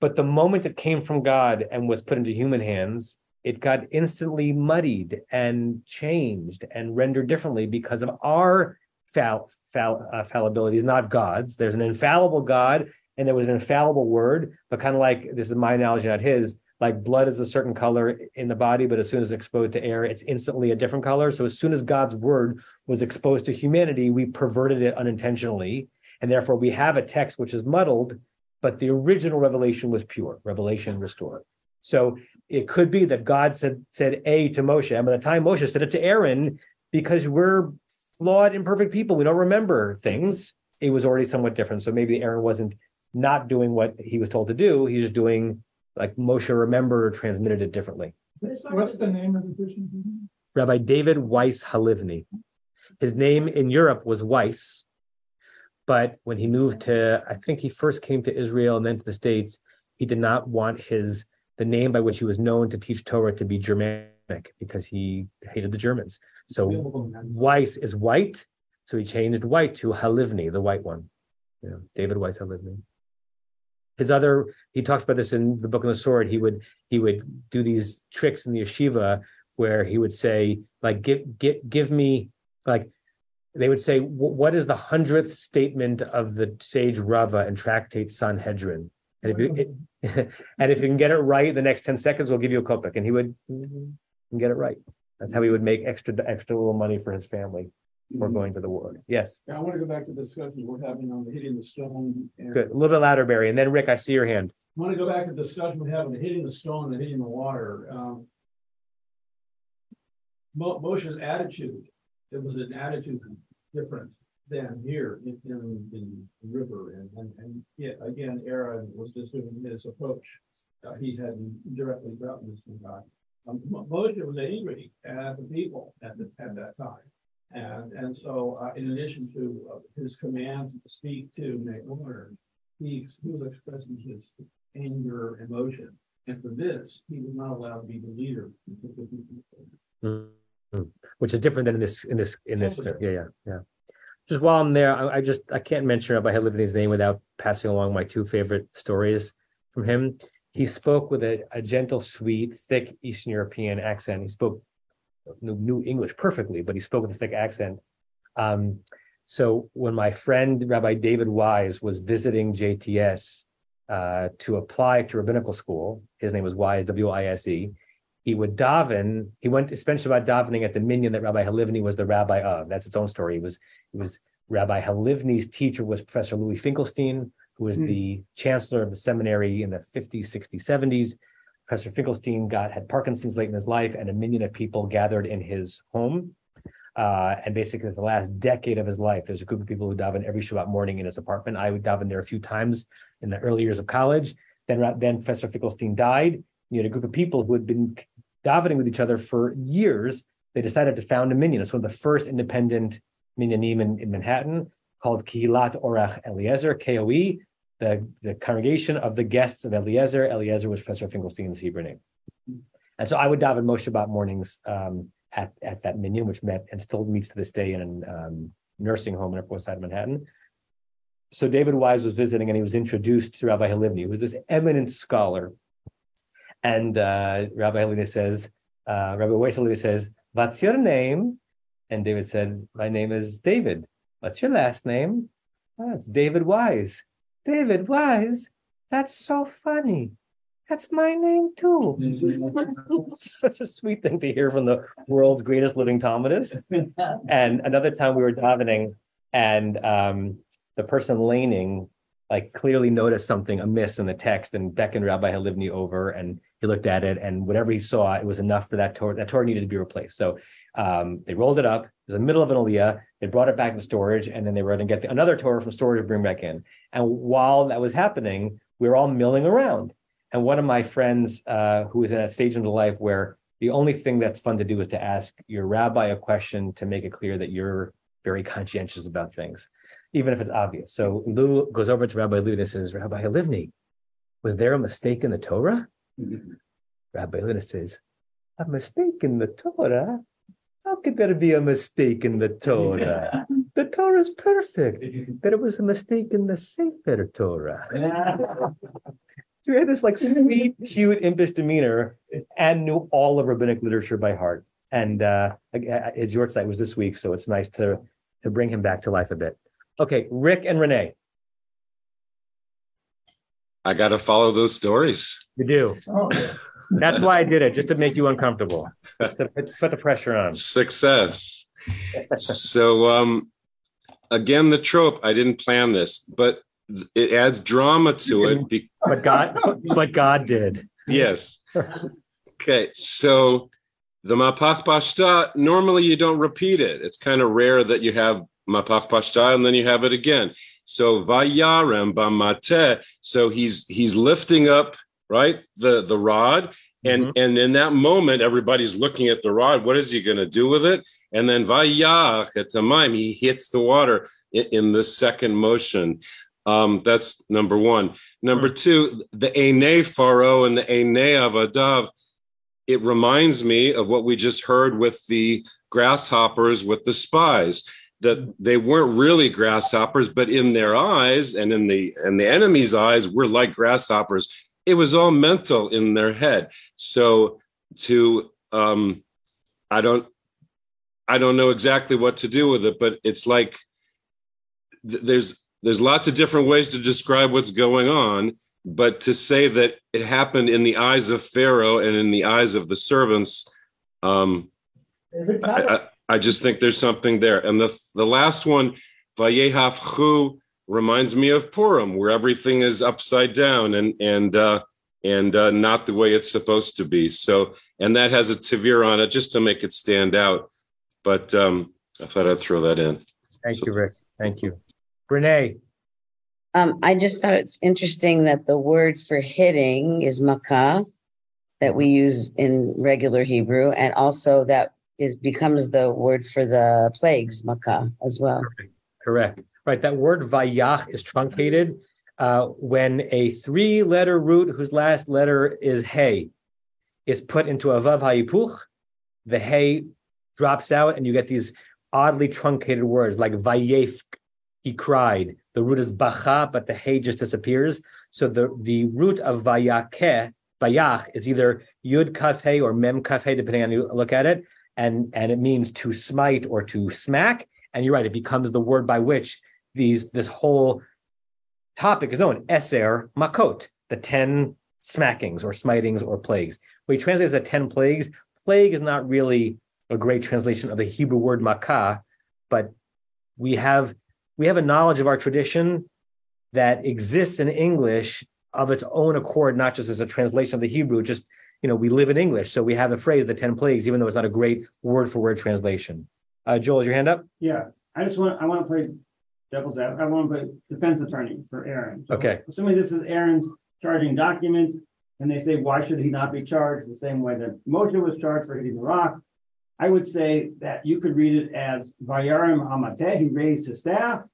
but the moment it came from God and was put into human hands, it got instantly muddied and changed and rendered differently because of our fall, fall, uh, fallibilities, not God's. There's an infallible God and there was an infallible word, but kind of like this is my analogy, not his like blood is a certain color in the body, but as soon as exposed to air, it's instantly a different color. So as soon as God's word was exposed to humanity, we perverted it unintentionally. And therefore we have a text which is muddled, but the original revelation was pure, revelation restored. So it could be that God said said A to Moshe, and by the time Moshe said it to Aaron, because we're flawed, imperfect people, we don't remember things. It was already somewhat different. So maybe Aaron wasn't not doing what he was told to do. He's just doing like Moshe remembered or transmitted it differently. What's the name of the person? Rabbi David Weiss Halivni. His name in Europe was Weiss, but when he moved to, I think he first came to Israel and then to the States, he did not want his the name by which he was known to teach Torah to be Germanic because he hated the Germans. So Weiss is white, so he changed white to Halivni, the white one. Yeah, David Weiss Halivni his other he talks about this in the book of the sword he would he would do these tricks in the yeshiva where he would say like give give, give me like they would say what is the hundredth statement of the sage rava and tractate sanhedrin and if you it, and if you can get it right in the next 10 seconds we'll give you a kopek and he would get it right that's how he would make extra extra little money for his family for going to the war. Yes. Yeah, I want to go back to the discussion we're having on the hitting the stone. and- Good. A little bit louder, Barry. And then Rick, I see your hand. I want to go back to the discussion we're having, the hitting the stone and hitting the water. Um. Moshe's attitude, it was an attitude different than here in, in the river and, and, and yeah, again, Aaron was just doing his approach. uh, he hadn't directly gotten this from God. Um, Mo- Moshe was angry at the people at the, at that time. And, and so, uh, in addition to uh, his command to speak to order, he, he was expressing his anger, emotion. And for this, he was not allowed to be the leader. Mhm. Which is different than in this, in this, in this, yeah, yeah, yeah. Just while I'm there, I, I just, I can't mention Rabbi Halivni's name without passing along my two favorite stories from him. He spoke with a, a gentle, sweet, thick Eastern European accent. He spoke knew, knew English perfectly, but he spoke with a thick accent. Um, so when my friend Rabbi David Wise was visiting JTS uh, to apply to rabbinical school, his name was Wise, W I S E. He would daven. He went to spend Shabbat davening at the minyan that Rabbi Halivni was the rabbi of. That's its own story. He was he was Rabbi Halivni's teacher was Professor Louis Finkelstein, who was Hmm. the chancellor of the seminary in the 50s, 60s, 70s. Professor Finkelstein got had Parkinson's late in his life, and a million of people gathered in his home. Uh, and basically, the last decade of his life, there's a group of people who daven every Shabbat morning in his apartment. I would daven there a few times in the early years of college. Then, then Professor Finkelstein died. You had a group of people who had been davening with each other for years. They decided to found a minyan. It's one of the first independent minyanim in, in Manhattan called Kihilat Orach Eliezer, KOE, the, the congregation of the guests of Eliezer. Eliezer was Professor Finkelstein's Hebrew name. And so I would daven Moshe Shabbat mornings um, at, at that minyan, which met and still meets to this day in a um, nursing home in Upper West Side of Manhattan. So David Wise was visiting and he was introduced to Rabbi Halivni, who was this eminent scholar. And uh, Rabbi Halivni says, uh, Rabbi Weiss says, what's your name? And David said, my name is David. What's your last name? "Oh, it's David Wise. David Wise? That's so funny. That's my name too. Such a sweet thing to hear from the world's greatest living Talmudist. And another time we were davening, and um, the person laning like clearly noticed something amiss in the text and beckoned Rabbi Halivni over, and he looked at it, and whatever he saw, it was enough for that Torah. That Torah needed to be replaced. So um, they rolled it up. It was the middle of an aliyah. They brought it back to storage, and then they were going to get the, another Torah from storage to bring back in. And while that was happening, we were all milling around. And one of my friends, uh, who was in a stage in life where the only thing that's fun to do is to ask your rabbi a question to make it clear that you're very conscientious about things, even if it's obvious. So Lou goes over to Rabbi Lou and says, Rabbi Halivni, was there a mistake in the Torah? Rabbi Luna says, a mistake in the Torah? How could there be a mistake in the Torah? The Torah is perfect, but it was a mistake in the Sefer Torah. So he had this like sweet, cute, impish demeanor and knew all of rabbinic literature by heart. And uh, his yahrzeit was this week, so it's nice to to bring him back to life a bit. Okay, Rick and Renee, I got to follow those stories. you do. Oh, That's why I did it, just to make you uncomfortable, just to put put the pressure on. Success. so, um, again, the trope. I didn't plan this, but it adds drama to it. Be- But God, but God did. yes. Okay, so the Mapach Pashta, normally you don't repeat it. It's kind of rare that you have Mapach Pashta and then you have it again. So Vayarem Bamate, so he's he's lifting up, right, the the rod. And and in that moment, everybody's looking at the rod. What is he going to do with it? And then Vayach at Tamaim, he hits the water in, in the second motion. Um, that's number one. Number two, the Ene Pharaoh and the Ene Avadav, it reminds me of what we just heard with the grasshoppers with the spies that they weren't really grasshoppers but in their eyes and in the in the enemy's eyes we're like grasshoppers. It was all mental in their head. So to um i don't i don't know exactly what to do with it but it's like th- there's there's lots of different ways to describe what's going on but to say that it happened in the eyes of pharaoh and in the eyes of the servants um I, I, I just think there's something there. And the the last one vayehafchu reminds me of purim where everything is upside down and and uh and uh, not the way it's supposed to be. So and that has a tavir on it just to make it stand out. But um i thought i'd throw that in. Thank you, Rick. Thank you. Renee, Um, I just thought it's interesting that the word for hitting is makah that we use in regular Hebrew, and also that is becomes the word for the plagues, Makkah, as well. Correct. Right. That word vayach is truncated uh, when a three-letter root whose last letter is hey is put into a vav hayipuch. The hey drops out, and you get these oddly truncated words like vayefk. He cried. The root is bacha, but the hey just disappears. So the the root of vayakeh, vayach, is either yud kaf hey or mem kaf hey, depending on you look at it, and and it means to smite or to smack. And you're right, it becomes the word by which these this whole topic is known, Eser Makot, the 10 smackings or smitings or plagues. We translate as 10 plagues. Plague is not really a great translation of the Hebrew word makah, but we have we have a knowledge of our tradition that exists in English of its own accord, not just as a translation of the Hebrew, just you know, we live in English, so we have the phrase the 10 plagues, even though it's not a great word for word translation. Uh, Joel, is your hand up? Yeah, I just want, I want to play devil's advocate, I want to play defense attorney for Aaron. So Okay. Assuming this is Aaron's charging document, and they say, why should he not be charged the same way that Moshe was charged for hitting the rock? I would say that you could read it as Vayarim Hamateh, he raised his staff.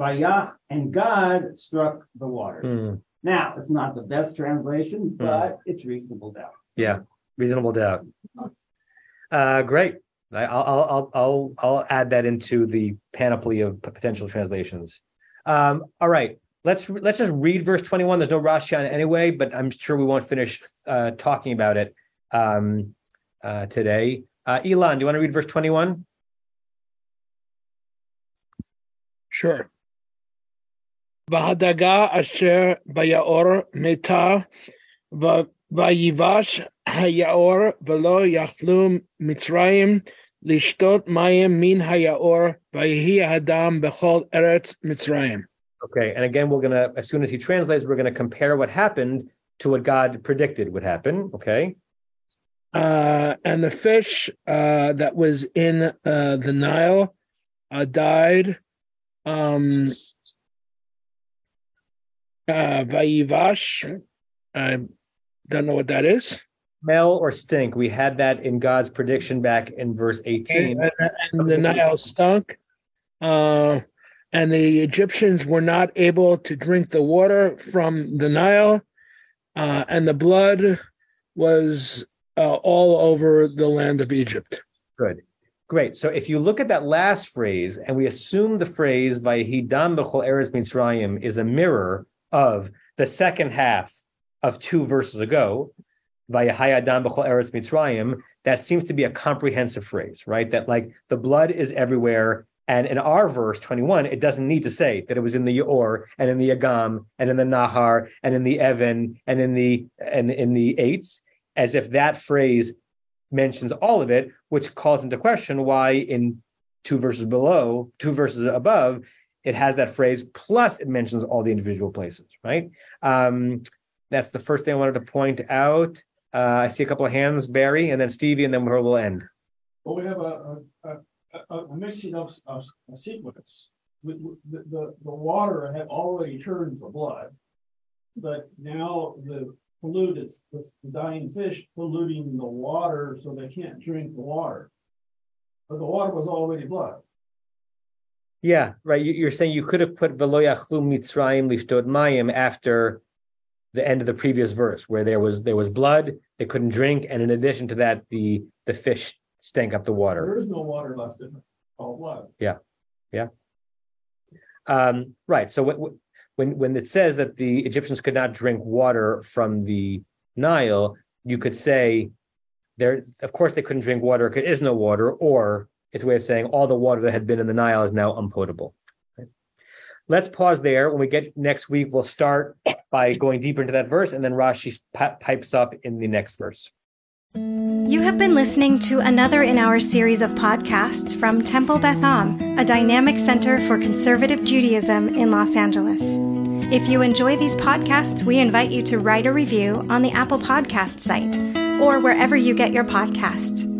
Vayach, and God struck the water. Hmm, Now, it's not the best translation, but it's reasonable doubt. yeah, reasonable doubt. Uh, great. I, I'll, I'll, I'll, I'll, I'll add that into the panoply of p- potential translations. Um, all right, let's let's just read verse 21. There's no Rashi on it anyway, but I'm sure we won't finish uh, talking about it um, uh, today. Uh, Elon, do you want to read verse 21? Sure. והדגה אשר ביאור מתה, ו- ויבש היאור ולא יכלו מצרים לשתות מים מן היאור, ויהי הדם בכל ארץ מצרים. Okay, and again, we're gonna as soon as he translates, we're gonna compare what happened to what God predicted would happen. Okay, Uh, and the fish uh, that was in uh, the Nile uh, died. Um, uh, Vayivash, I don't know what that is. smell or stink. We had that in God's prediction back in verse 18. And, and the Nile stunk. Uh, and the Egyptians were not able to drink the water from the Nile. Uh, and the blood was uh, all over the land of Egypt. Good. Great. So if you look at that last phrase and we assume the phrase Vayhidam b'chol eretz Mitzrayim is a mirror of the second half of two verses ago, Vayhayadam b'chol eretz Mitzrayim, that seems to be a comprehensive phrase, right? That like the blood is everywhere. And in our verse 21, it doesn't need to say that it was in the Yor and in the Yagam and in the Nahar and in the Evan and in the and in the eights, as if that phrase mentions all of it, which calls into question why in two verses below, two verses above, it has that phrase plus it mentions all the individual places, right? Um, that's the first thing I wanted to point out. Uh, I see a couple of hands, Barry, and then Stevie, and then we'll end. Well, we have a, a, a, a mixing of, of a sequence. The, the, the, water had already turned to blood. But now the polluted, the dying fish polluting the water so they can't drink the water. But the water was already blood. Yeah, right. You- You're saying you could have put Velo yachlu Mitzrayim lishtod mayim after the end of the previous verse, where there was there was blood, they couldn't drink, and in addition to that, the the fish stank up the water. There is no water left in it, all blood. Yeah, yeah. Um, right. So when when when it says that the Egyptians could not drink water from the Nile, you could say there. Of course, they couldn't drink water because there is no water, or it's a way of saying all the water that had been in the Nile is now unpotable. Let's pause there. When we get next week, we'll start by going deeper into that verse, and then Rashi pi- pipes up in the next verse. You have been listening to another in our series of podcasts from Temple Beth Am, a dynamic center for conservative Judaism in Los Angeles. If you enjoy these podcasts, we invite you to write a review on the Apple Podcast site or wherever you get your podcasts.